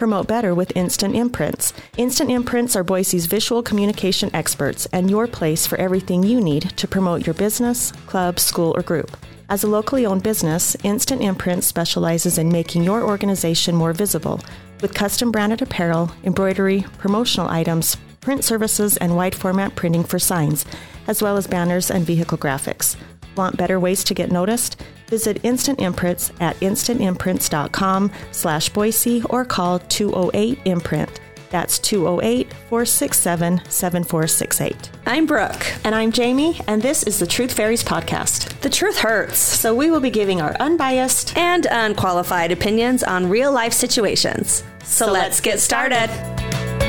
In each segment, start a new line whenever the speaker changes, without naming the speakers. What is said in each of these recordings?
Promote better with Instant Imprints. Instant Imprints are Boise's visual communication experts and your place for everything you need to promote your business, club, school, or group. As a locally owned business, Instant Imprints specializes in making your organization more visible with custom branded apparel, embroidery, promotional items, print services, and wide format printing for signs, as well as banners and vehicle graphics. Want better ways to get noticed? Visit Instant Imprints at instantimprints.com slash Boise or call 208-IMPRINT. That's 208-467-7468.
I'm Brooke.
And I'm Jamie, and this is the Truth Fairies podcast.
The truth hurts.
So we will be giving our unbiased
and unqualified opinions on real life situations. So,
So
let's
let's
get
get
started.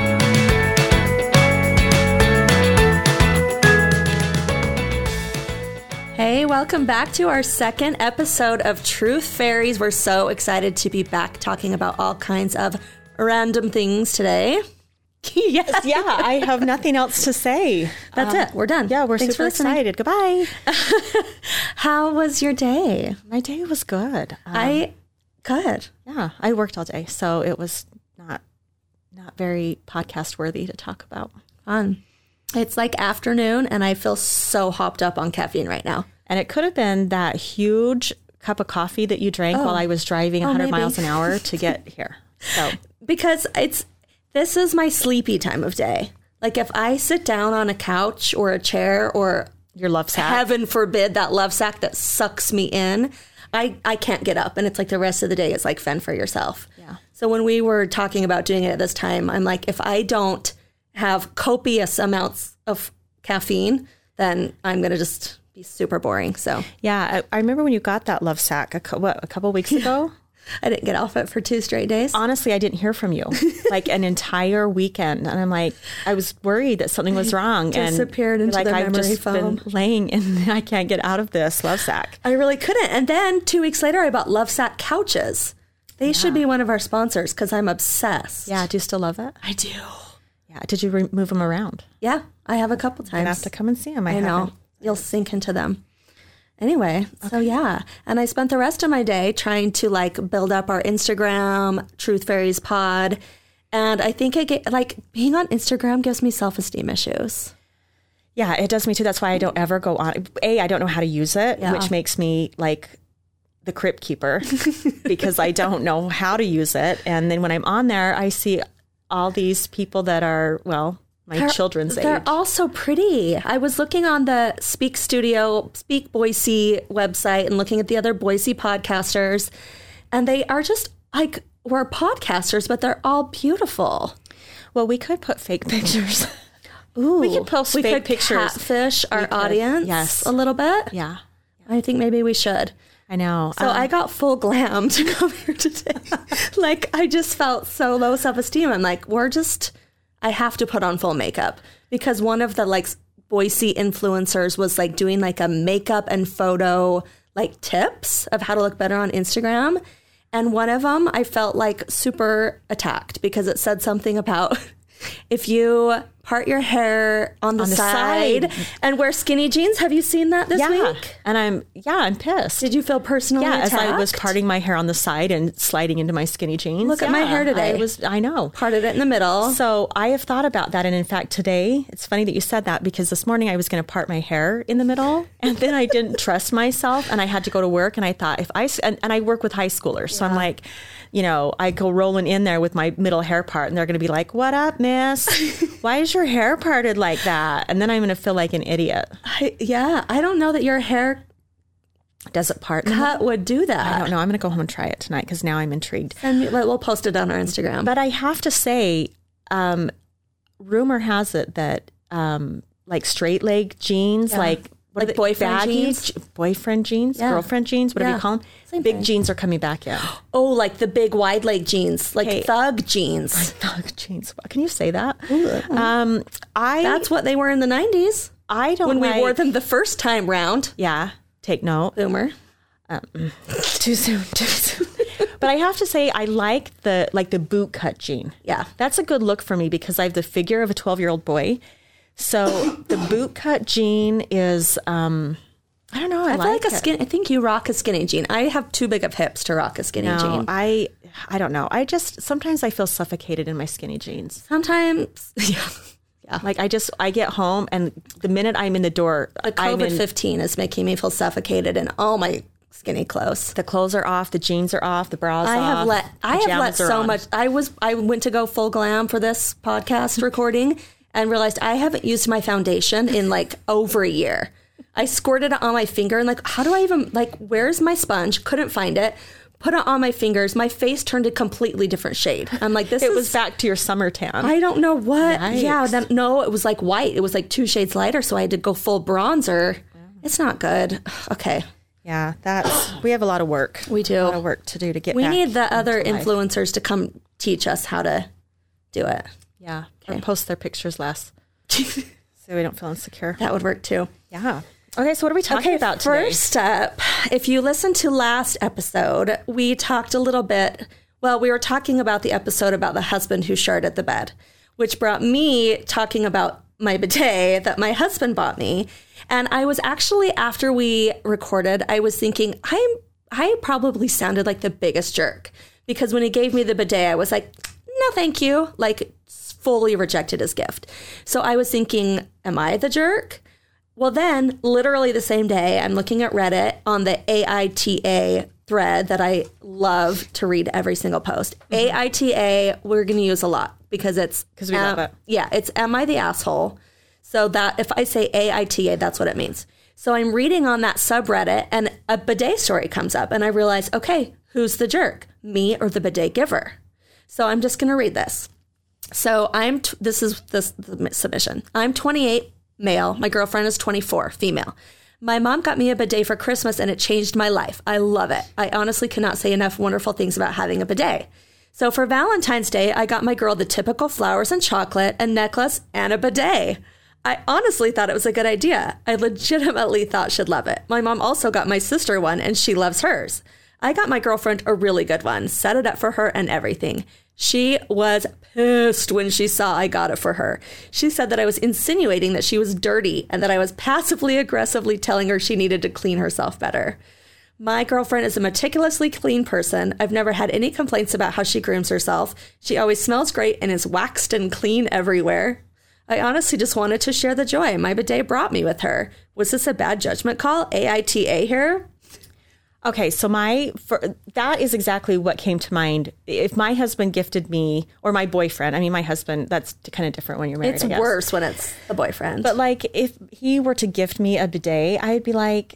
Hey, welcome back to our second episode of Truth Fairies. We're so excited to be back talking about all kinds of random things today.
yes, yeah, I have nothing else to say.
That's it. We're done.
Yeah, we're
Thanks
super excited. Goodbye.
How was your day?
My day was good. Um,
I good.
yeah, I worked all day, so it was not not very podcast worthy to talk about.
Fun. It's like afternoon, and I feel so hopped up on caffeine right now.
And it could have been that huge cup of coffee that you drank while oh. I was driving 100
maybe.
miles an hour to get here. So,
because it's this is my sleepy time of day. Like if I sit down on a couch or a chair or
your love sack.
heaven forbid that love sack that sucks me in, I I can't get up and it's like the rest of the day is like fend for yourself.
Yeah.
So when we were talking about doing it at this time, I'm like if I don't have copious amounts of caffeine, then I'm going to just be super boring. So
yeah, I, I remember when you got that love sack a, what, a couple weeks ago.
I didn't get off it for two straight days.
Honestly, I didn't hear from you like an entire weekend, and I'm like, I was worried that something was wrong. and
disappeared into
like
the
I've
memory
just
foam.
been laying, and I can't get out of this love sack.
I really couldn't. And then two weeks later, I bought Lovesac couches. They should be one of our sponsors because I'm obsessed.
Yeah, do you still love it?
I do.
Yeah. Did you re- move them around?
Yeah, I have a couple times.
I have to come and see them. I,
I know. You'll sink into them. Anyway, so yeah. And I spent the rest of my day trying to like build up our Instagram, Truth Fairies Pod. And I think I get like being on Instagram gives me self esteem issues.
Yeah, it does me too. That's why I don't ever go on. A, I don't know how to use it,
Yeah.
which makes me like the crypt keeper because I don't know how to use it. And then when I'm on there, I see all these people that are, well, my children's
They're
age.
all so pretty. I was looking on the Speak Studio, Speak Boise website and looking at the other Boise podcasters, and they are just like we're podcasters, but they're all beautiful.
well, we could put fake pictures.
Ooh,
We could post
we
fake
could
pictures.
Catfish our
could,
audience,
yes.
a little bit.
yeah,
I think maybe we should.
I know.
So
Um,
I got full glam to come here today. like I just felt so low self esteem. I'm like, we're just I have to put on full makeup because one of the like Boise influencers was like doing like a makeup and photo like tips of how to look better on Instagram. And one of them I felt like super attacked because it said something about if you part your hair on the,
the
side,
side.
and wear skinny jeans. Have you seen that this
yeah,
week?
and I'm yeah, I'm pissed.
Did you feel personally
yeah,
attacked?
as I was parting my hair on the side and sliding into my skinny jeans.
Look at my hair today.
I was. I know.
parted it in the middle.
So I have thought about that, and in fact, today it's funny that you said that because this morning I was going to part my hair in the middle, and then I didn't trust myself, and I had to go to work, and I thought if I and, and I work with high schoolers, so I'm like, you know, I go rolling in there with my middle hair part, and they're going to be like, "What up, Miss? Why is your hair parted like that?" And then I'm going to feel like an idiot.
I, yeah, I don't know that your hair
Does it part?
cut would do that.
I don't know. I'm going to go home and try it tonight because now I'm intrigued.
And we'll post it on our Instagram.
But I have to say, um, rumor has it that um, like straight leg jeans, like what
Like boyfriend
baggy
jeans?
je- boyfriend jeans,
Yeah.
girlfriend jeans, whatever
Yeah.
you call them.
Same
Big
thing.
jeans are coming back in.
Oh, like the big wide leg jeans, like thug jeans.
Thug jeans. Can you say that? Um, I
That's what they were in the 90s
I don't
when we wore them the first time round.
Yeah, take note.
Boomer.
Too soon. Too soon. but I have to say, I like the like the boot cut jean.
Yeah.
that's a good look for me because I have the figure of a twelve year old boy. So the boot cut jean is, um, I don't know. I,
I feel like a
it.
skin. I think you rock a skinny jean. I have too big of hips to rock a skinny
No,
jean.
I I don't know. I just sometimes I feel suffocated in my skinny jeans.
Sometimes, yeah, yeah.
Like I just I get home and the minute I'm in the door,
The COVID
in,
fifteen is making me feel suffocated in all my skinny clothes.
the clothes are off, the jeans are off, the bras
I
off.
have let I have let so
on.
much. I was I went to go full glam for this podcast recording and realized I haven't used my foundation in like over a year. I squirted it on my finger and like how do I even like where's my sponge? Couldn't find it. Put it on my fingers. My face turned a completely different shade. I'm like this
It
is
was back to your summer tan.
I don't know what. Yeah, then, no, it was like white. It was like two shades lighter, so I had to go full bronzer. It's not good. Okay,
yeah, that's we have a lot of work.
We do.
a lot of work to do to get.
we need the other
life.
influencers to come teach us how to do it.
Yeah, or post their pictures less, so we don't feel insecure.
That would work too.
Yeah. Okay, so what are we talking
Okay,
about today?
first up, if you listened to last episode, we talked a little bit. Well, we were talking about the episode about the husband who sharded the bed, which brought me talking about my bidet that my husband bought me. And I was actually after we recorded, I was thinking I'm I probably sounded like the biggest jerk because when he gave me the bidet, I was like, "No, thank you." Like fully rejected his gift. So I was thinking, am I the jerk? Well, then, literally the same day, I'm looking at Reddit on the AITA thread that I love to read every single post. AITA, we're going to use a lot because it's.
Because we love
um,
it.
Yeah, it's Am I the Asshole? So that if I say AITA, that's what it means. So I'm reading on that subreddit and a bidet story comes up and I realize, okay, who's the jerk? Me or the bidet giver? So I'm just going to read this. So I'm t- this is the submission. I'm 28, male. My girlfriend is 24, female. My mom got me a bidet for Christmas and it changed my life. I love it. I honestly cannot say enough wonderful things about having a bidet. So for Valentine's Day, I got my girl the typical flowers and chocolate, a necklace, and a bidet. I honestly thought it was a good idea. I legitimately thought she'd love it. My mom also got my sister one and she loves hers. I got my girlfriend a really good one, set it up for her and everything. She was pissed when she saw I got it for her. She said that I was insinuating that she was dirty and that I was passively aggressively telling her she needed to clean herself better. My girlfriend is a meticulously clean person. I've never had any complaints about how she grooms herself. She always smells great and is waxed and clean everywhere. I honestly just wanted to share the joy my bidet brought me with her. Was this a bad judgment call? AITA here?
Okay, so my for, that is exactly what came to mind. If my husband gifted me, or my boyfriend, I mean, my husband, that's kind of different when you're married.
It's worse when it's a boyfriend.
But like, if he were to gift me a bidet, I'd be like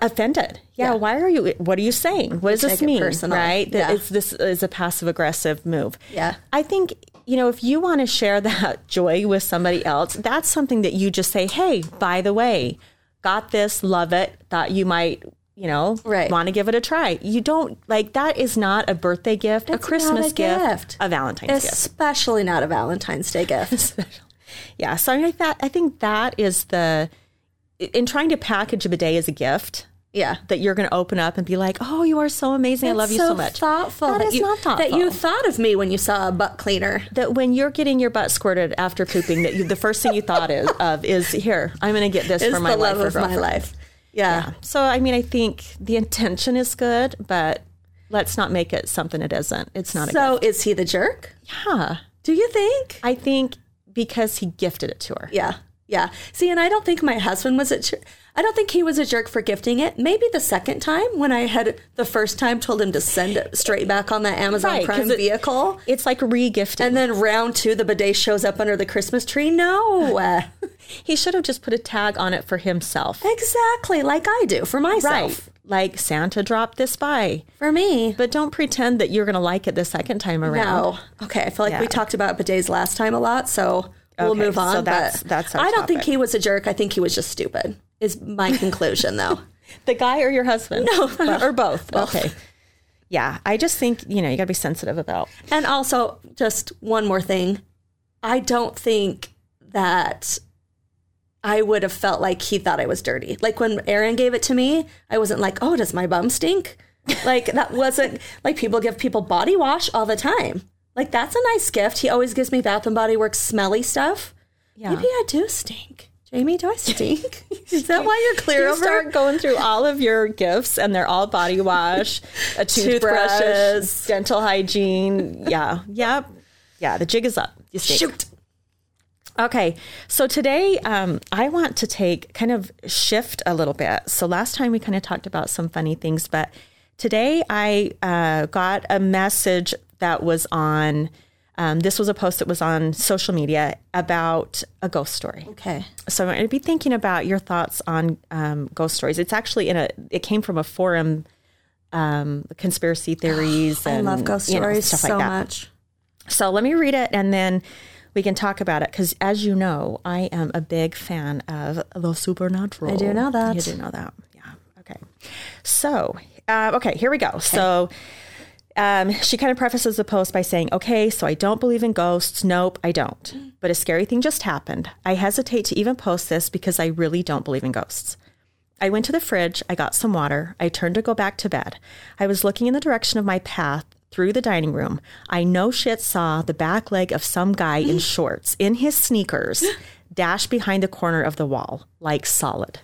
offended. Yeah,
Yeah.
why are you? What are you saying? What does this mean?
personal.
Right? That
Yeah.
it's, this is a passive aggressive move.
Yeah.
I think you know if you want to share that joy with somebody else, that's something that you just say, "Hey, by the way, got this, love it. Thought you might." You know,
Right.
want to give it a try. You don't like that is not a birthday gift, a Christmas
a
gift,
gift.
a Valentine's gift.
Especially not a Valentine's Day gift.
Yeah, so I mean, that I think that is the in trying to package a bidet as a gift
yeah.
that you're going to open up and be like, "Oh, you are so amazing! I love you so much."
Thoughtful.
That is
you,
not thoughtful.
That you thought of me when you saw a butt cleaner.
that when you're getting your butt squirted after pooping, that you, the first thing you thought is, of is here. I'm going to get this
Is
for my
the
wife
love of my life. Yeah.
Yeah. So I mean, I think the intention is good, but let's not make it something it isn't. It's not a
So is he the jerk?
Yeah.
Do you think?
I think because he gifted it to her.
Yeah. Yeah. See, and I don't think my husband was a jerk. I don't think he was a jerk for gifting it. Maybe the second time when I had the first time told him to send it straight back on that Amazon
Right,
Prime
it-
vehicle.
It's like re-gifting.
And then round two, the bidet shows up under the Christmas tree. No.
He should have just put a tag on it for himself.
exactly like I do for myself.
Right. Like Santa dropped this by.
For me.
But don't pretend that you're going to like it the second time around.
No. Okay. I feel like we talked about bidets last time a lot. So we'll
Okay,
move on.
so that's- that's
I don't think he was a jerk. I think he was just stupid. Is my conclusion though.
The guy or your husband?
No.
or both. Okay. Yeah, I just think you know you got to be sensitive about.
And also, just one more thing. I don't think that I would have felt like he thought I was dirty. Like when Aaron gave it to me, I wasn't like, oh, does my bum stink? Like that wasn't like people give people body wash all the time. Like that's a nice gift. He always gives me Bath and Body Works smelly stuff.
Yeah.
Maybe I do stink. Jamie, do I stink? Is that why you're clear
You
over?
start going through all of your gifts, and they're all body wash, a toothbrush,
Toothbrushes.
dental hygiene. Yeah, yep, yeah. The jig is up. You stink.
Shoot.
Okay, so today um, I want to take kind of shift a little bit. So last time we kind of talked about some funny things, but today I uh, got a message that was on. Um, this was a post that was on social media about a ghost story.
Okay.
So I'm going to be thinking about your thoughts on um, ghost stories. It's actually in a. It came from a forum, um, conspiracy theories.
I
and,
love ghost
you know,
stories
stuff
so
like that.
much.
So let me read it and then we can talk about it because, as you know, I am a big fan of the supernatural.
I do know that.
You do know that. Yeah. Okay. So, uh, okay, here we go. So, um, she kind of prefaces the post by saying, Okay, so I don't believe in ghosts. Nope, I don't. But a scary thing just happened. I hesitate to even post this because I really don't believe in ghosts. I went to the fridge, I got some water, I turned to go back to bed. I was looking in the direction of my path through the dining room. I no shit saw the back leg of some guy in shorts, in his sneakers, dash behind the corner of the wall, like solid.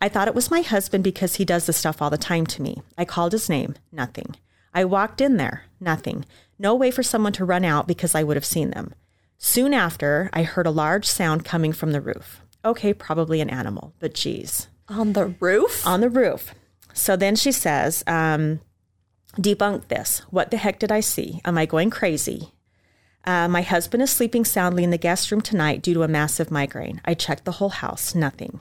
I thought it was my husband because he does this stuff all the time to me. I called his name, nothing. I walked in there, nothing. No way for someone to run out because I would have seen them. Soon after, I heard a large sound coming from the roof. Okay, probably an animal, but geez
On the roof?
on the roof. So then she says, um, debunk this. What the heck did I see? Am I going crazy? Uh, my husband is sleeping soundly in the guest room tonight due to a massive migraine. I checked the whole house, nothing.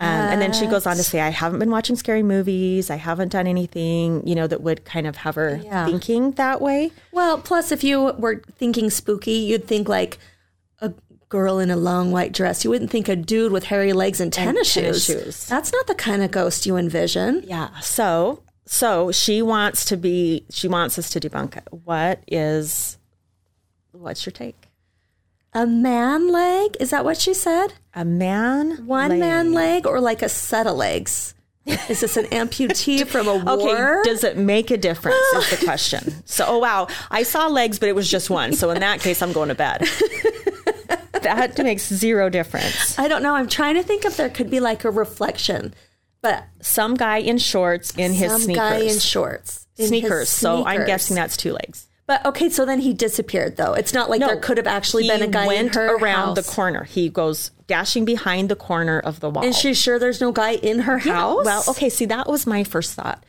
Um, and then she goes on to say, I haven't been watching scary movies. I haven't done anything, you know, that would kind of have her
Yeah.
thinking that way.
Well, plus, if you were thinking spooky, you'd think like a girl in a long white dress. You wouldn't think a dude with hairy legs and tennis,
tennis
shoes.
shoes.
That's not the kind of ghost you envision.
Yeah. So, so she wants to be, she wants us to debunk it. What is, what's your take?
A man leg? Is that what she said?
A man,
One
laying-
man leg or like a set of legs? Is this an amputee from a war?
Okay, does it make a difference? is the question. So, oh wow, I saw legs, but it was just one. So in that case, I'm going to bed. that makes zero difference.
I don't know. I'm trying to think if there could be like a reflection, but
Some guy in shorts in his sneakers.
guy in shorts. in his
sneakers. So I'm guessing that's two legs.
But okay, so then he disappeared though. It's not like there could have actually been a guy
went
in her
around the corner. He goes dashing behind the corner of the wall.
And she's sure there's no guy in her house?
Well, okay, see, that was my first thought.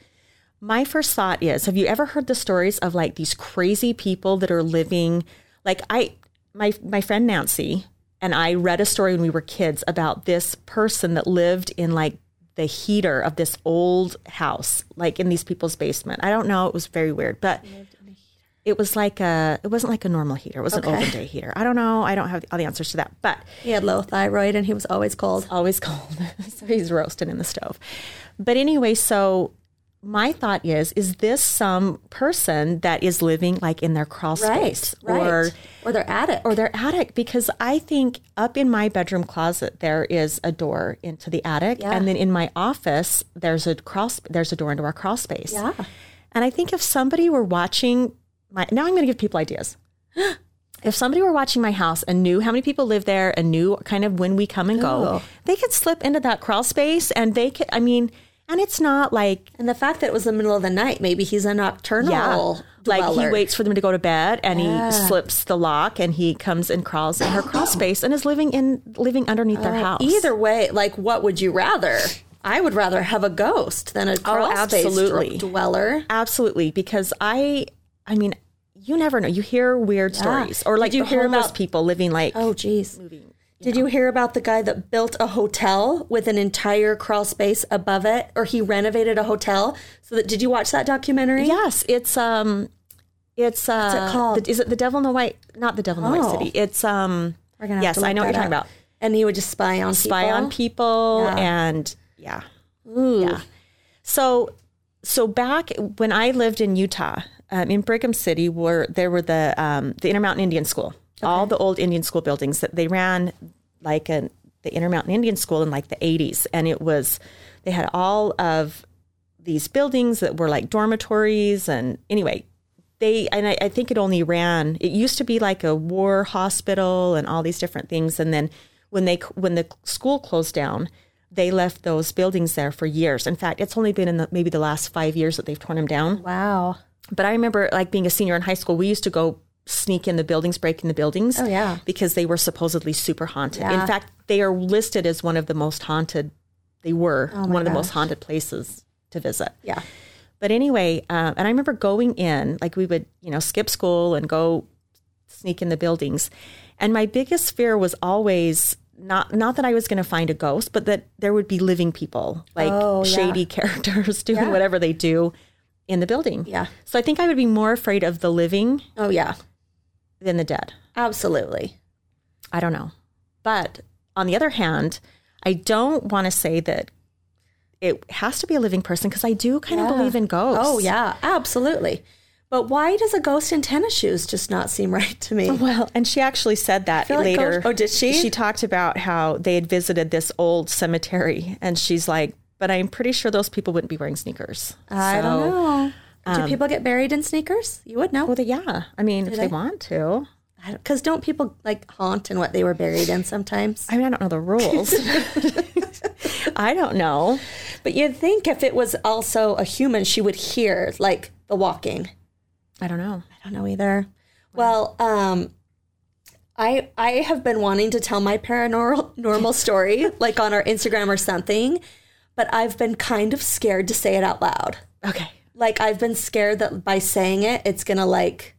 My first thought is have you ever heard the stories of like these crazy people that are living like I my my friend Nancy and I read a story when we were kids about this person that lived in like the heater of this old house, like in these people's basement. I don't know, it was very weird, but it was like a it wasn't like a normal heater. It was an
Okay.
olden day heater. I don't know. I don't have all the answers to that. But
He had low thyroid and he was always cold.
always cold. so he's roasting in the stove. But anyway, so my thought is is this some person that is living like in their crawl space
right.
or
or their attic.
or their attic because I think up in my bedroom closet there is a door into the attic
Yeah.
and then in my office there's a crawl there's a door into our crawl space.
Yeah.
And I think if somebody were watching my now I'm going to give people ideas. If somebody were watching my house and knew how many people live there and knew kind of when we come and go,
Oh.
they could slip into that crawl space and they could I mean, and it's not like
and the fact that it was the middle of the night, maybe he's a nocturnal
like he waits for them to go to bed and
Yeah.
he slips the lock and he comes and crawls in her crawl space and is living in living underneath their house.
Uh, Either way, like what would you rather? I would rather have a ghost than a crawl space
Oh, absolutely.
dw- dweller.
Absolutely, because I, I mean, you never know. You hear weird stories, or like
Did you
the
hear about-
people living like.
Oh, geez. Did you hear about the guy that built a hotel with an entire crawl space above it, or he renovated a hotel? So that did you watch that documentary?
Yes, it's um, it's uh,
it called?
the- is it the Devil in the White? Not the Devil in the
Oh.
White City. It's um,
We're gonna
Yes, I know what you're talking about.
And he would just spy on
Spy
people.
on people
Yeah.
and yeah.
Ooh.
Yeah. So, so back when I lived in Utah, um, in Brigham City, where there were the um, the Intermountain Indian School, all the old Indian school buildings that they ran like a, the Intermountain Indian School in like the 80s, and it was they had all of these buildings that were like dormitories, and anyway. They and I, I think it only ran. It used to be like a war hospital and all these different things. And then when they when the school closed down, they left those buildings there for years. In fact, it's only been in the, maybe the last five years that they've torn them down.
Wow.
But I remember like being a senior in high school, we used to go sneak in the buildings, break in the buildings.
Oh, yeah.
Because they were supposedly super haunted.
Yeah.
In fact, they are listed as one of the most haunted, they were
Oh,
one of the most haunted places to visit.
Yeah.
But anyway, um, and I remember going in, like we would, you know, skip school and go sneak in the buildings. And my biggest fear was always not not that I was going to find a ghost, but that there would be living people, like
Oh, yeah.
shady characters doing
Yeah.
whatever they do in the building.
Yeah.
So I think I would be more afraid of the living
Oh yeah.
than the dead.
Absolutely.
I don't know. But on the other hand, I don't want to say that it has to be a living person because I do kind of believe in ghosts.
Oh yeah. Absolutely. But why does a ghost in tennis shoes just not seem right to me?
Well, and she actually said that
like
later.
ghost- oh, did she?
She talked about how they had visited this old cemetery, and she's like, "But I'm pretty sure those people wouldn't be wearing sneakers."
I
So-
don't know. Do people get buried in sneakers? You would know.
Well, they, yeah. I mean, if they
they?
want to.
Because don't people like haunt in what they were buried in sometimes?
I mean, I don't know the rules. I don't know.
But you'd think if it was also a human, she would hear like the walking.
I don't know.
I don't know either. Well, um, I I have been wanting to tell my paranormal normal story like on our Instagram or something, but I've been kind of scared to say it out loud.
Okay,
Like I've been scared that by saying it, it's gonna like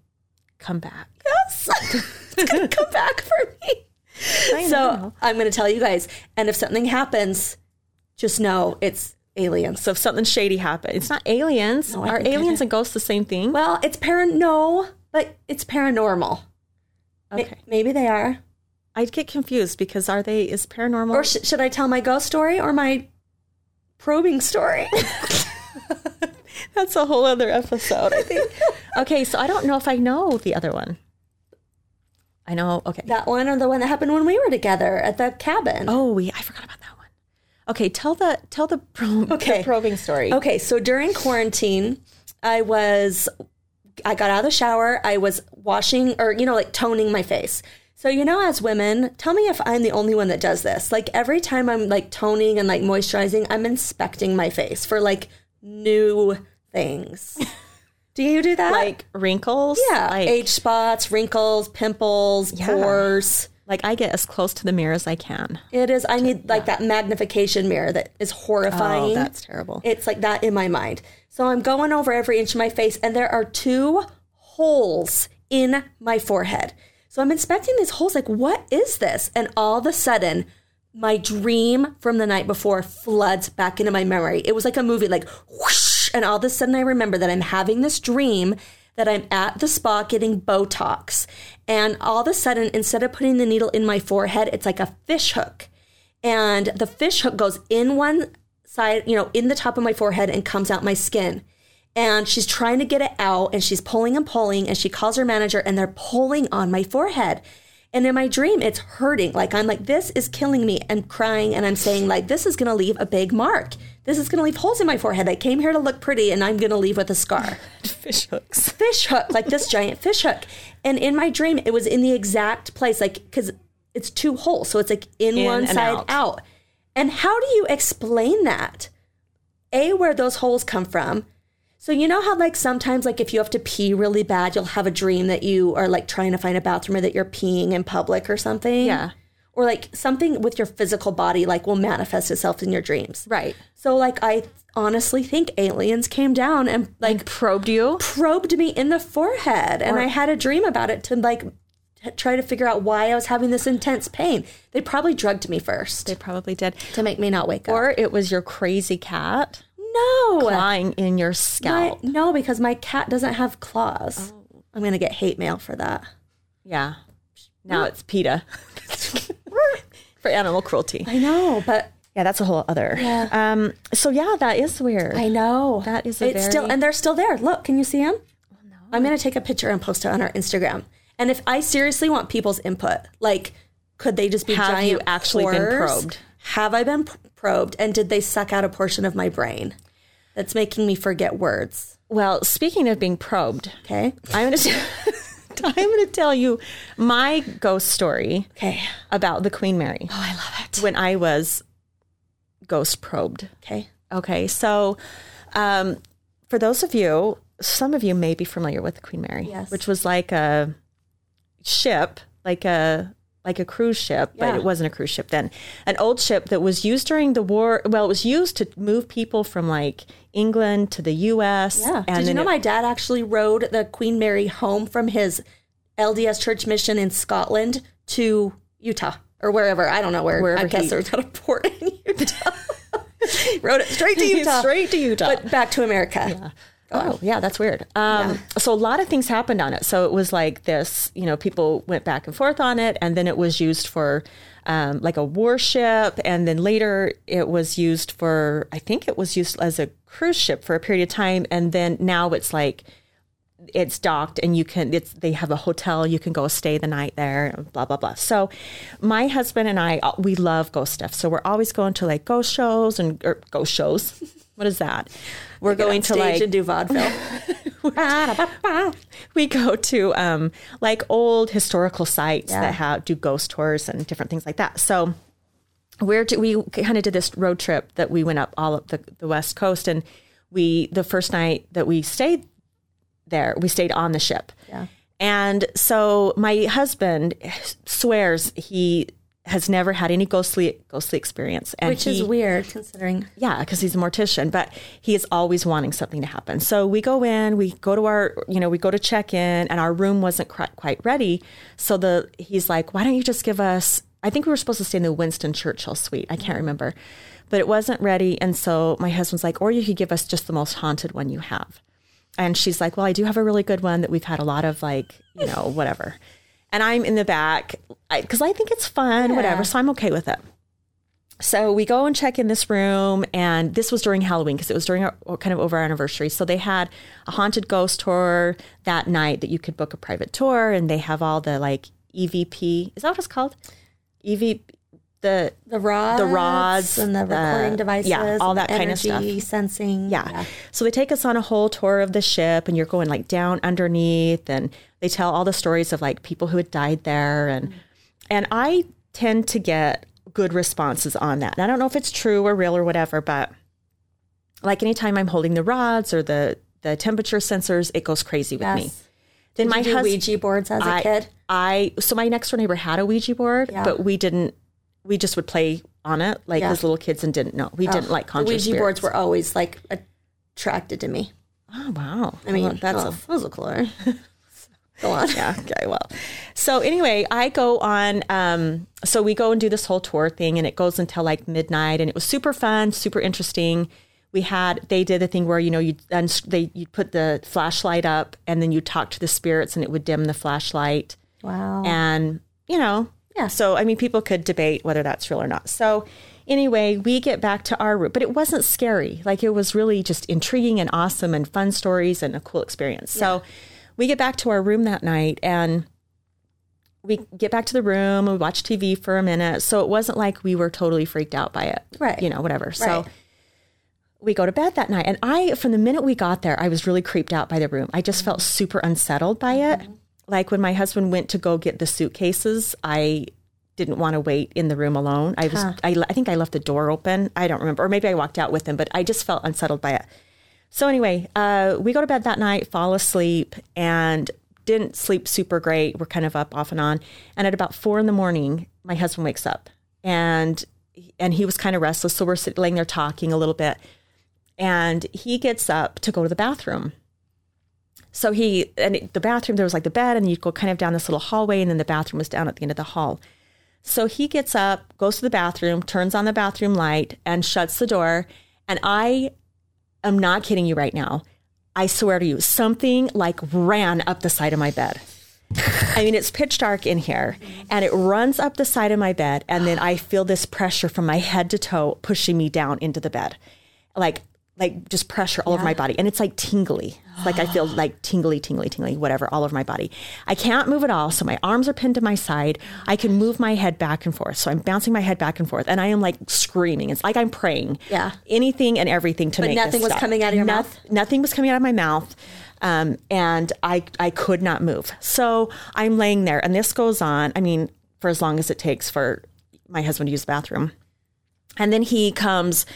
come back.
yes, it's gonna come back for me.
I
So
know.
I'm gonna tell you guys, and if something happens, just know it's aliens.
So if something shady happens, it's not aliens.
I
Are aliens and ghosts the same thing?
Well, it's para no, but it's paranormal. Ma-
Okay.
maybe they are.
I'd get confused because are they is paranormal?
Or sh- should I tell my ghost story or my probing story?
That's a whole other episode, I think. okay, so I don't know if I know the other one. I know. Okay.
that one or the one that happened when we were together at the cabin?
oh, we I forgot about that one. Okay, tell the tell the, pro-
Okay.
the probing story.
Okay, so during quarantine, I was I got out of the shower, I was washing or you know like toning my face. So you know as women, tell me if I'm the only one that does this. Like every time I'm like toning and like moisturizing, I'm inspecting my face for like new things. do you do that?
Like wrinkles.
yeah,
Like,
age spots, wrinkles, pimples, pores.
like I get as close to the mirror as I can.
It is. I need like that magnification mirror that is horrifying.
Oh, that's terrible.
It's like that in my mind. So I'm going over every inch of my face, and there are two holes in my forehead. So I'm inspecting these holes, like, what is this? And all of a sudden, my dream from the night before floods back into my memory. It was like a movie, like whoosh, and all of a sudden I remember that I'm having this dream that I'm at the spa getting Botox. And all of a sudden, instead of putting the needle in my forehead, it's like a fish hook. And the fish hook goes in one side, you know, in the top of my forehead and comes out my skin. And she's trying to get it out and she's pulling and pulling and she calls her manager and they're pulling on my forehead. And in my dream, it's hurting. Like I'm like, this is killing me and crying. And I'm saying, like, this is going to leave a big mark. This is going to leave holes in my forehead. I came here to look pretty and I'm going to leave with a scar.
Fish hooks.
fish hook, like this giant fish hook. And in my dream, it was in the exact place, like, because it's two holes. So it's like in,
In
one side
out.
out. And how do you explain that? A, where those holes come from. So you know how like sometimes like if you have to pee really bad, you'll have a dream that you are like trying to find a bathroom or that you're peeing in public or something.
Yeah.
Or like something with your physical body like will manifest itself in your dreams.
Right.
So like I honestly think aliens came down and like
Probed you.
probed me in the forehead and I had a dream about it to like try to figure out why I was having this intense pain. They probably drugged me first
They probably did.
to make me not wake up.
Or it was your crazy cat
no.
lying in your
My-
scalp.
no, because my cat doesn't have claws. I'm going to get hate mail for that.
Yeah. Now it's PETA. for animal cruelty.
I know, but
Yeah, that's a whole other.
Yeah.
Um. So yeah, that is weird.
I know
That is a
it's still, and they're still there. Look, can you see them? no. I'm gonna take a picture and post it on our Instagram. And if I seriously want people's input, like, could they just be
Have
giant
you actually been probed?
Have I been p- probed? And did they suck out a portion of my brain that's making me forget words?
Well, speaking of being probed,
Okay.
I'm gonna. I'm going to tell you my ghost story
Okay.
about the Queen Mary
Oh, I love it.
when I was ghost probed.
Okay.
Okay, so um, for those of you, some of you may be familiar with the Queen Mary,
Yes.
which was like a ship, like a like a cruise ship,
Yeah.
but it wasn't a cruise ship then. An old ship that was used during the war. Well, it was used to move people from like England to the U.S.
Yeah.
and
Did you know
it-
my dad actually rode the Queen Mary home from his LDS church mission in Scotland to Utah or wherever? I don't know where.
Wherever
I guess
he-
there's not a port in Utah. rode it straight to Utah.
straight to Utah.
But back to America.
Oh, yeah, that's weird. Um, So a lot of things happened on it. So it was like this, you know, people went back and forth on it, and then it was used for um, like a warship, and then later it was used for, I think it was used as a cruise ship for a period of time, and then now it's like it's docked and you can it's they have a hotel you can go stay the night there blah blah blah. So my husband and i we love ghost stuff. So we're always going to like ghost shows and or ghost shows what is that we're going to like
and do vaudeville.
we go to um, like old historical sites
Yeah.
that have do ghost tours and different things like that. So where do we kind of did this road trip that we went up all up the, the west coast and we the first night that we stayed there we stayed on the ship
Yeah.
and so my husband swears he has never had any ghostly ghostly experience and
Which is weird considering.
yeah, because he's a mortician, but he is always wanting something to happen. So we go in, we go to our, you know, we go to check in, and our room wasn't quite quite ready. So the he's like, "Why don't you just give us?" I think we were supposed to stay in the Winston Churchill suite. I can't remember, but it wasn't ready. And so my husband's like, "Or you could give us just the most haunted one you have." And she's like, "Well, I do have a really good one that we've had a lot of, like, you know, whatever." And I'm in the back because I, think it's fun, whatever. So I'm okay with it. So we go and check in this room, and this was during Halloween because it was during our kind of over our anniversary. So they had a haunted ghost tour that night that you could book a private tour, and they have all the like EVP. Is that what it's called? EV the
The rods,
The rods,
and the recording
uh,
devices,
yeah, all that kind of stuff.
sensing.
yeah. So they take us on a whole tour of the ship, and you're going like down underneath, and they tell all the stories of like people who had died there, and and I tend to get good responses on that. And I don't know if it's true or real or whatever, but like anytime I'm holding the rods or the the temperature sensors, it goes crazy with me. Then
Did
my
you do
husband,
Ouija boards as a
I,
kid?
I so my next door neighbor had a Ouija board,
Yeah.
but we didn't. We just would play on it like
Yeah.
as little kids and didn't know. We oh, didn't like conjure
Ouija boards were always like attracted to me.
Oh wow!
I mean,
Well, that's
oh,
a
a cooler. Go on.
yeah okay well so anyway i go on um so we go and do this whole tour thing and it goes until like midnight and it was super fun super interesting we had they did the thing where you know you uns- they you put the flashlight up and then you talk to the spirits and it would dim the flashlight
Wow.
and you know
Yeah.
so i mean people could debate whether that's real or not so anyway we get back to our route, but it wasn't scary like it was really just intriguing and awesome and fun stories and a cool experience so we get back to our room that night and we get back to the room and we watch tv for a minute. So it wasn't like we were totally freaked out by it
Right.
you know whatever. So we go to bed that night. And i from the minute we got there i was really creeped out by the room. I just felt super unsettled by it. Mm-hmm. Like when my husband went to go get the suitcases i didn't want to wait in the room alone. I was I, I think i left the door open. I don't remember. Or maybe i walked out with him but i just felt unsettled by it so anyway uh, we go to bed that night fall asleep and didn't sleep super great we're kind of up off and on and at about four in the morning my husband wakes up and and he was kind of restless so we're sitting laying there talking a little bit and he gets up to go to the bathroom. So he and the bathroom there was like the bed, and you'd go kind of down this little hallway, and then the bathroom was down at the end of the hall. So he gets up, goes to the bathroom, turns on the bathroom light, and shuts the door. And I am not kidding you right now. I swear to you, something like ran up the side of my bed. I mean, it's pitch dark in here, and it runs up the side of my bed, and then I feel this pressure from my head to toe pushing me down into the bed, like like just pressure all over my body, and it's like tingly. It's like I feel like tingly, tingly, tingly, whatever, all over my body. I can't move at all, so my arms are pinned to my side. I can move my head back and forth, so I'm bouncing my head back and forth, and I am like screaming. It's like I'm praying.
Yeah.
anything and everything to
But
make
nothing was
stop.
coming out of your
Noth-
mouth?
Nothing was coming out of my mouth. Um, and I, I could not move. So I'm laying there and this goes on, I mean, for as long as it takes for my husband to use the bathroom. And then he comes,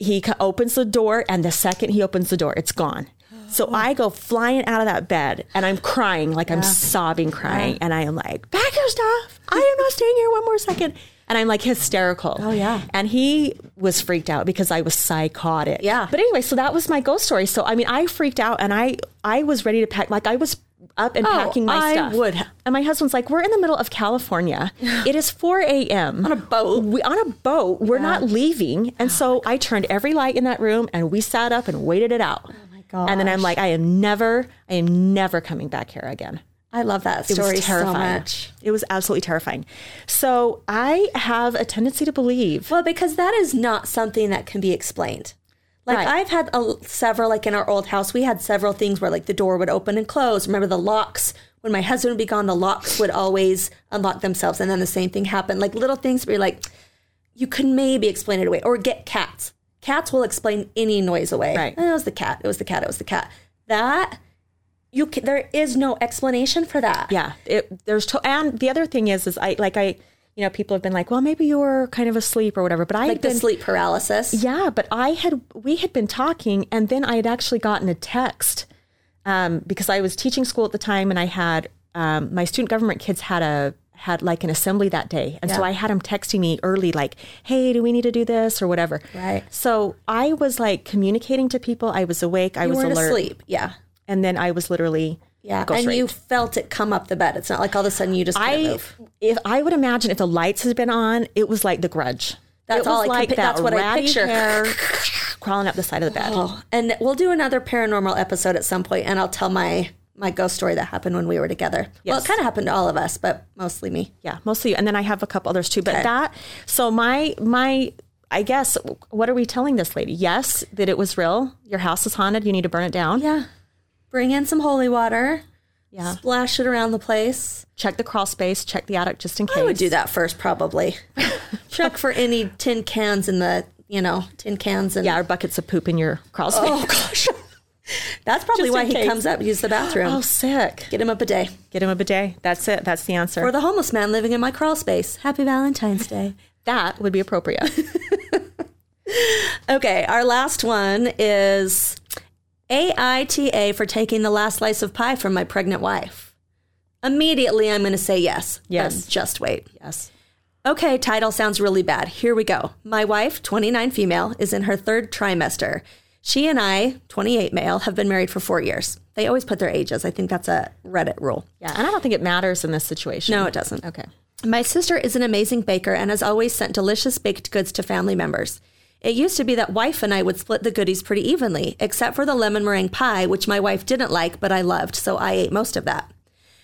he opens the door and the second he opens the door, it's gone. So I go flying out of that bed and I'm crying, like I'm sobbing, crying. And I am like, pack your stuff. I am not staying here one more second. And I'm like hysterical.
Oh, yeah.
And he was freaked out because I was psychotic.
Yeah.
But anyway, so that was my ghost story. So I mean, I freaked out and I I was ready to pack. Like I was up and
Oh,
packing my
I
stuff.
would
And my husband's like, "We're in the middle of California. It is 4 a.m.
On a boat.
We, on a boat. We're not leaving." And oh so I turned every light in that room and we sat up and waited it out. Oh
my
And then I'm like, "I am never, I am never coming back here again."
I love that
It
story
was
so much.
It was absolutely terrifying. So I have a tendency to believe.
Well, because that is not something that can be explained. Like
Right.
I've had a, several, like in our old house, we had several things where like the door would open and close. Remember the locks? When my husband would be gone, the locks would always unlock themselves, and then the same thing happened. Like little things where you're like, you could maybe explain it away, or get cats. Cats will explain any noise away.
Right.
"Eh, it was the cat. It was the cat. It was the cat. That you can, there is no explanation for that.
Yeah, it, there's to, and the other thing is, is I like I, you know, people have been like, well, maybe you were kind of asleep or whatever, but I
Like
had
the sleep paralysis.
yeah, but I had we had been talking, and then I had actually gotten a text um, because I was teaching school at the time, and I had um, my student government kids had a had like an assembly that day, and so I had them texting me early, like, "Hey, do we need to do this or whatever?"
Right.
So I was like communicating to people. I was awake. I
You
was alert,
asleep. Yeah.
and then I was literally
Yeah, and you felt it come up the bed. It's not like all of a sudden you just
I
move.
if I would imagine if the lights had been on, it was like The Grudge.
That's all I
like that
that's what I picture.
hair crawling up the side of the bed.
Oh, and we'll do another paranormal episode at some point, and I'll tell my my ghost story that happened when we were together. Well, it kind of happened to all of us, but mostly me.
Yeah, mostly, you. and then I have a couple others too. But
Okay.
that so my my I guess what are we telling this lady? Yes, that it was real. Your house is haunted. You need to burn it down.
Yeah, bring in some holy water.
Yeah.
splash it around the place.
Check the crawl space. Check the attic just in case.
I would do that first, probably. Check for any tin cans in the you know tin cans and
Yeah, or buckets of poop in your crawl oh, space.
Oh gosh, that's probably why he
case.
comes up use the bathroom.
Oh, sick.
Get him up a bidet.
Get him up a bidet. That's it. That's the answer.
Or the homeless man living in my crawl space. Happy Valentine's Day.
that would be appropriate.
Okay, our last one is AITA for taking the last slice of pie from my pregnant wife. Immediately, I'm going to say yes.
Yes.
just wait.
yes.
Okay, title sounds really bad. Here we go. My wife, 29 female, is in her third trimester. She and I, 28 male, have been married for four years. They always put their ages. I think that's a Reddit rule.
Yeah, and I don't think it matters in this situation.
No, it doesn't.
Okay.
My sister is an amazing baker and has always sent delicious baked goods to family members. It used to be that wife and I would split the goodies pretty evenly, except for the lemon meringue pie, which my wife didn't like, but I loved, so I ate most of that.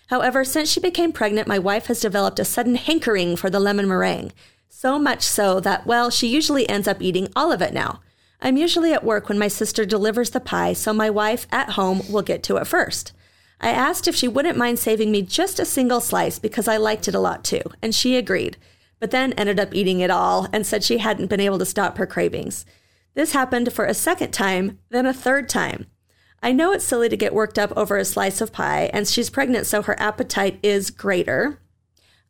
However, since she became pregnant, my wife has developed a sudden hankering for the lemon meringue. So much so that, well, she usually ends up eating all of it now. I'm usually at work when my sister delivers the pie, so my wife at home will get to it first. I asked if she wouldn't mind saving me just a single slice because I liked it a lot too, and she agreed, but then ended up eating it all and said she hadn't been able to stop her cravings. This happened for a second time, then a third time. I know it's silly to get worked up over a slice of pie, and she's pregnant, so her appetite is greater.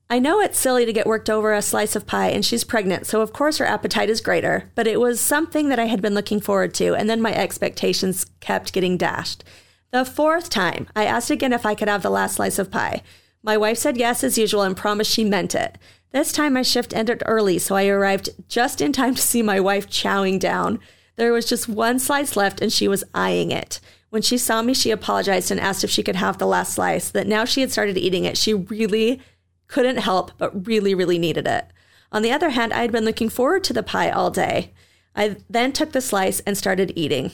I know it's silly to get worked over a slice of pie, and she's pregnant, so of course her appetite is greater, but it was something that I had been looking forward to, and then my expectations kept getting dashed. The fourth time, I asked again if I could have the last slice of pie. My wife said yes as usual and promised she meant it. This time my shift ended early, so I arrived just in time to see my wife chowing down. There was just one slice left and she was eyeing it. When she saw me, she apologized and asked if she could have the last slice. That now she had started eating it, she really couldn't help but really, really needed it. On the other hand, I had been looking forward to the pie all day. I then took the slice and started eating.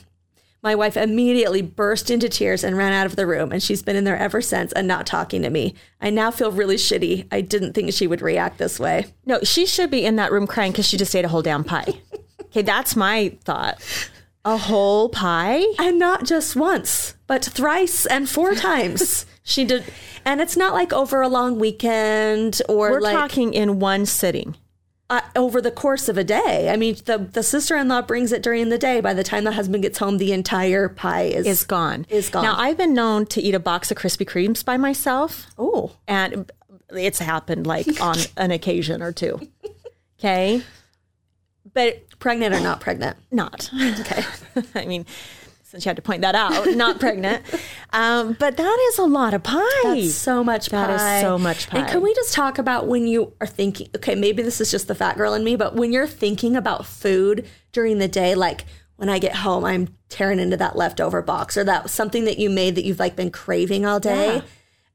My wife immediately burst into tears and ran out of the room, and she's been in there ever since and not talking to me. I now feel really shitty. I didn't think she would react this way.
No, she should be in that room crying because she just ate a whole damn pie. okay, that's my thought. A whole pie?
And not just once, but thrice and four times. she did. And it's not like over a long weekend or
We're
like
talking in one sitting.
Uh, over the course of a day. I mean, the, the sister in law brings it during the day. By the time the husband gets home, the entire pie is.
Is gone.
Is gone.
Now, I've been known to eat a box of Krispy Kremes by myself.
oh.
and it's happened like on an occasion or two. Okay. But
Pregnant or not pregnant?
not. Okay. I mean, since you had to point that out, not pregnant. Um, but that is a lot of pie.
That's so much pie.
That is so much pie.
And can we just talk about when you are thinking, okay, maybe this is just the fat girl in me, but when you're thinking about food during the day, like when I get home, I'm tearing into that leftover box or that something that you made that you've like been craving all day.
Yeah.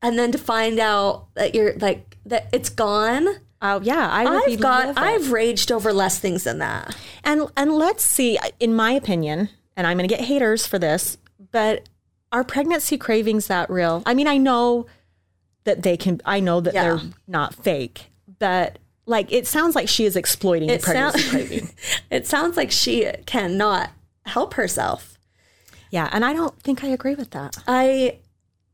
And then to find out that you're like, that it's gone.
Oh yeah, I
I've got. I've raged over less things than that.
and and let's see. In my opinion, and I'm going to get haters for this, but are pregnancy cravings that real? I mean, I know that they can. I know that
Yeah.
they're not fake, but like it sounds like she is exploiting the pregnancy
sounds,
craving.
it sounds like she cannot help herself.
Yeah, and I don't think I agree with that.
I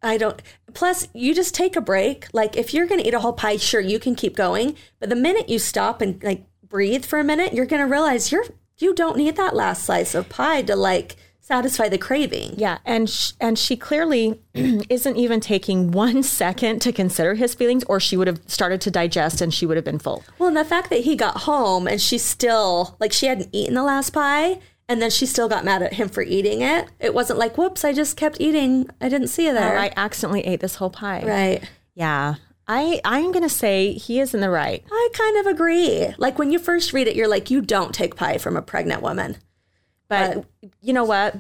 I don't plus you just take a break. Like if you're gonna eat a whole pie, sure you can keep going. But the minute you stop and like breathe for a minute, you're gonna realize you're you don't need that last slice of pie to like satisfy the craving.
Yeah, and sh- and she clearly isn't even taking one second to consider his feelings, or she would have started to digest and she would have been full.
Well, and the fact that he got home and she still like she hadn't eaten the last pie and then she still got mad at him for eating it. It wasn't like, whoops, I just kept eating. I didn't see you there.
Or I accidentally ate this whole pie.
right.
Yeah, I I'm gonna say he is in the right.
I kind of agree. Like when you first read it, you're like, you don't take pie from a pregnant woman.
But you know what?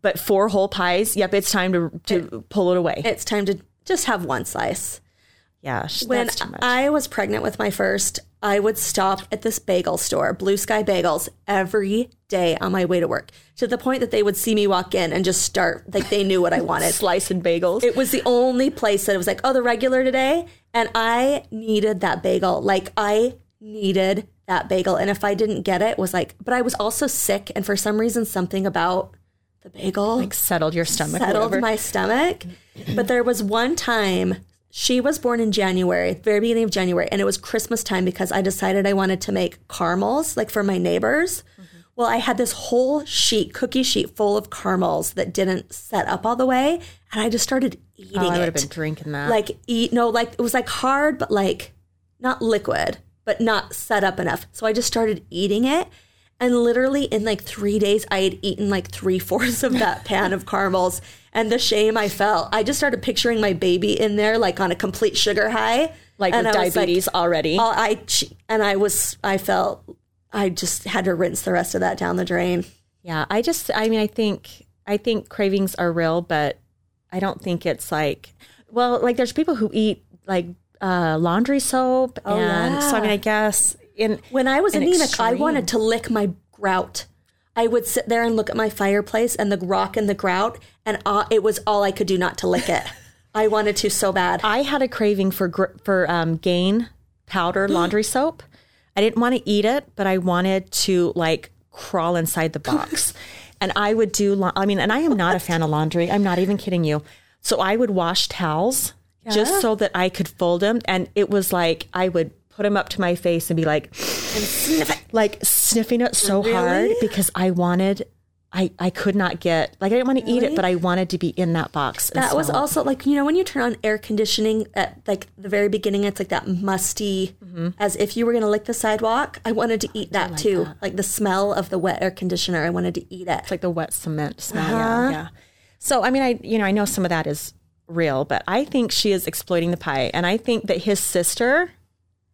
But four whole pies. Yep, it's time to to pull it away.
It's time to just have one slice.
Yeah,
When. I was pregnant with my first, I would stop at this bagel store, Blue Sky Bagels, every day on my way to work to the point that they would see me walk in and just start, like they knew what I wanted.
Slice and bagels.
It was the only place that it was like, oh, the regular today. And I needed that bagel. Like I needed that bagel. And if I didn't get it, it was like, but I was also sick. And for some reason, something about the bagel
like settled your stomach.
settled
whatever.
my stomach. But there was one time she was born in January, very beginning of January, and it was Christmas time because I decided I wanted to make caramels like for my neighbors. Mm-hmm. Well, I had this whole sheet, cookie sheet full of caramels that didn't set up all the way, and I just started oh, eating
oh, I would
it.
have been drinking that.
like eat no, like it was like hard, but like not liquid, but not set up enough. So I just started eating it. And literally in like three days, I had eaten like three fourths of that pan of caramels. And the shame I felt, I just started picturing my baby in there, like on a complete sugar high,
like
and
with
I
diabetes already.
all- I and I was, I felt, I just had to rinse the rest of that down the drain.
Yeah, I just I mean I think I think cravings are real, but I don't think it's like well, like there's people who eat like uh, laundry soap and so I mean I guess in
When I was
An
anemic, I wanted to lick my grout. I would sit there and look at my fireplace and the rock and the grout, and uh, it was all I could do not to lick it. I wanted to so bad.
I had a craving for gr- for um, Gain powder laundry soap. I didn't want to eat it, but I wanted to like crawl inside the box. and I would do la- I mean, and I am not a fan of laundry. I'm not even kidding you. So I would wash towels just so that I could fold them and it was like I would put them up to my face and be like like sniffing it so hard because I wanted I, I could not get like I didn't want to eat it, but I wanted to be in that box.
that was
it.
also like you know when you turn on air conditioning at like the very beginning, it's like that musty, as if you were gonna lick the sidewalk. I wanted to eat that too, like the smell of the wet air conditioner. I wanted to eat it.
It's like the wet cement smell.
Uh-huh.
Yeah, yeah. So I mean, I you know I know some of that is real, but I think she is exploiting the pie, and I think that his sister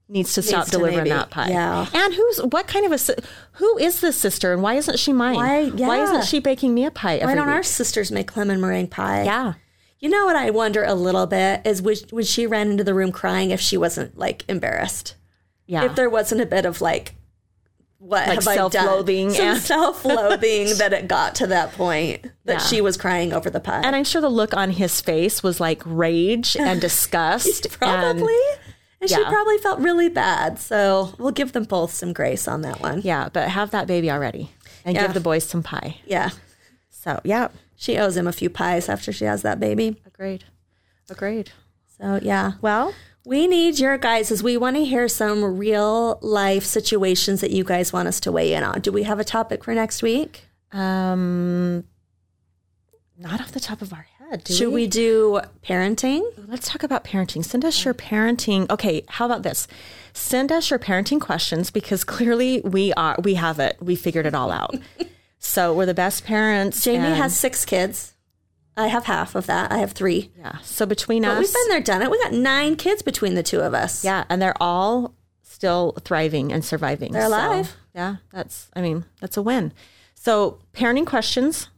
needs to stop
to
delivering
maybe-
that pie.
yeah.
And who's what kind of a who is this sister, and why isn't she mine?
Why-
Why isn't she baking me a pie every
Why don't
week?
our sisters make lemon meringue pie?
yeah.
You know what I wonder a little bit is when, when she ran into the room crying if she wasn't like embarrassed.
Yeah.
If there wasn't a bit of like what
Like
have I done?
self-loathing
Some
and-
self-loathing that it got to that point that
Yeah.
she was crying over the pie.
And I'm sure the look on his face was like rage and disgust.
probably.
And,
And, she probably felt really bad. So we'll give them both some grace on that one.
yeah, but have that baby already and
Yeah.
give the boys some pie.
Yeah.
So, yeah,
She owes him a few pies after she has that baby.
agreed. Agreed.
So yeah.
Well,
We need your guys as we want to hear some real life situations that you guys want us to weigh in on. Do we have a topic for next week?
um, not off the top of our head. Do
Should we do parenting?
Let's talk about parenting. Send us your parenting. Okay, how about this? Send us your parenting questions because clearly we are we have it. We figured it all out. so we're the best parents.
Jamie
and-
has six kids. I have half of that. I have three.
yeah. So between
But
us,
we've been there, done it. We got nine kids between the two of us.
yeah, and they're all still thriving and surviving.
They're
So,
alive.
yeah, that's. I mean, that's a win. So parenting questions,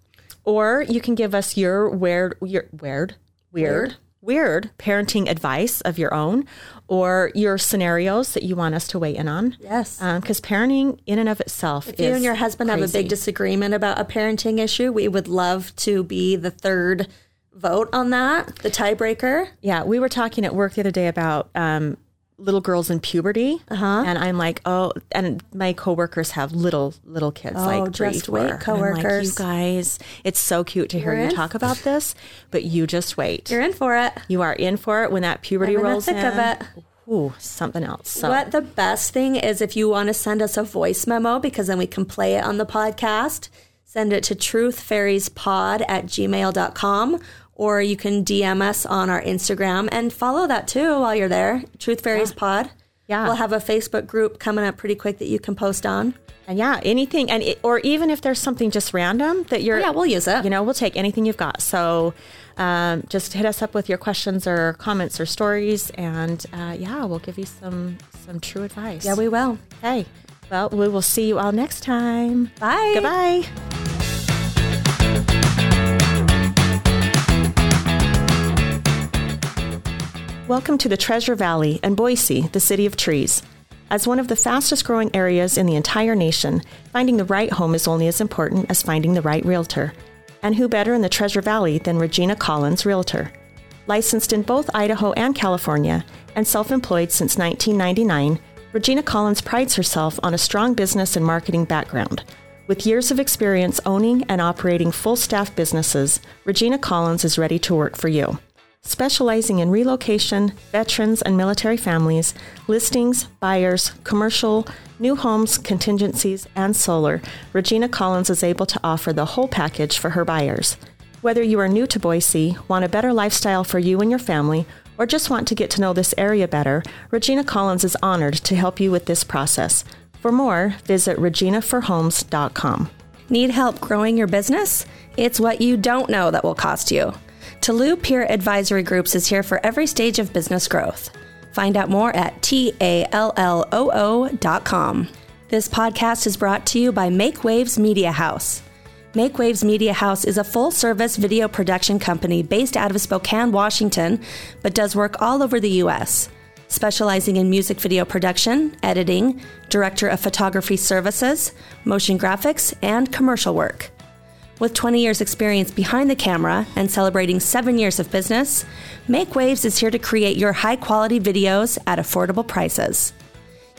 or you can give us your weird, your weird, weird, weird parenting advice of your own, or your scenarios that you want us to weigh in on.
Yes.
Because parenting in and of itself
If you and your husband have a big disagreement about a parenting issue, we would love to be the third vote on that, the tiebreaker.
Yeah, we were talking at work the other day about um, little girls in puberty, uh-huh. and I'm like, oh, and my coworkers have little little kids, like
Oh, just
four.
wait,
And I'm like,
coworkers.
you guys, it's so cute to hear
You're
you
in-
talk about this, but you just wait.
You're in for it.
you are in for it when that puberty
I'm in the
rolls
thick
in.
of it.
Ooh, something else. So
What the best thing is if you want to send us a voice memo because then we can play it on the podcast, send it to truthfairiespod at gmail.com or you can DM us on our Instagram and follow that too while you're there. Truth Fairies Pod.
Yeah.
We'll have a Facebook group coming up pretty quick that you can post on.
and yeah, anything, and it, or even if there's something just random that you're,
Yeah, we'll use it.
You know, we'll take anything you've got. So um, just hit us up with your questions or comments or stories, and uh, yeah, we'll give you some some true advice.
Yeah, we will.
Okay. Well, we will see you all next time.
Bye.
Goodbye. Welcome to the Treasure Valley and Boise, the city of trees. As one of the fastest growing areas in the entire nation, finding the right home is only as important as finding the right realtor. And who better in the Treasure Valley than Regina Collins, Realtor? Licensed in both Idaho and California and self employed since 1999, Regina Collins prides herself on a strong business and marketing background. With years of experience owning and operating full staff businesses, Regina Collins is ready to work for you. Specializing in relocation, veterans and military families, listings, buyers, commercial, new homes, contingencies, and solar, Regina Collins is able to offer the whole package for her buyers. Whether you are new to Boise, want a better lifestyle for you and your family, or just want to get to know this area better, Regina Collins is honored to help you with this process. For more, visit reginaforhomes.com.
Need help growing your business? It's what you don't know that will cost you. Tolu Peer Advisory Groups is here for every stage of business growth. Find out more at talloo.com. This podcast is brought to you by Make Waves Media House. Make Waves Media House is a full service video production company based out of Spokane, Washington, but does work all over the U.S., specializing in music video production, editing, director of photography services, motion graphics, and commercial work. With 20 years' experience behind the camera and celebrating seven years of business, Make Waves is here to create your high quality videos at affordable prices.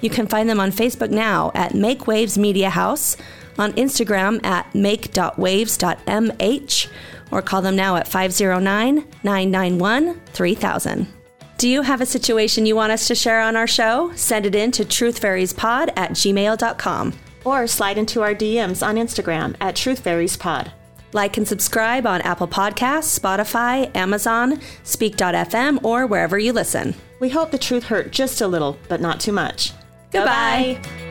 You can find them on Facebook now at Make Waves Media House, on Instagram at make.waves.mh, or call them now at 509 991 3000. Do you have a situation you want us to share on our show? Send it in to truthfairiespod at gmail.com.
Or slide into our DMs on Instagram at TruthFairiesPod.
Like and subscribe on Apple Podcasts, Spotify, Amazon, Speak.fm, or wherever you listen.
We hope the truth hurt just a little, but not too much.
Goodbye.
Bye-bye.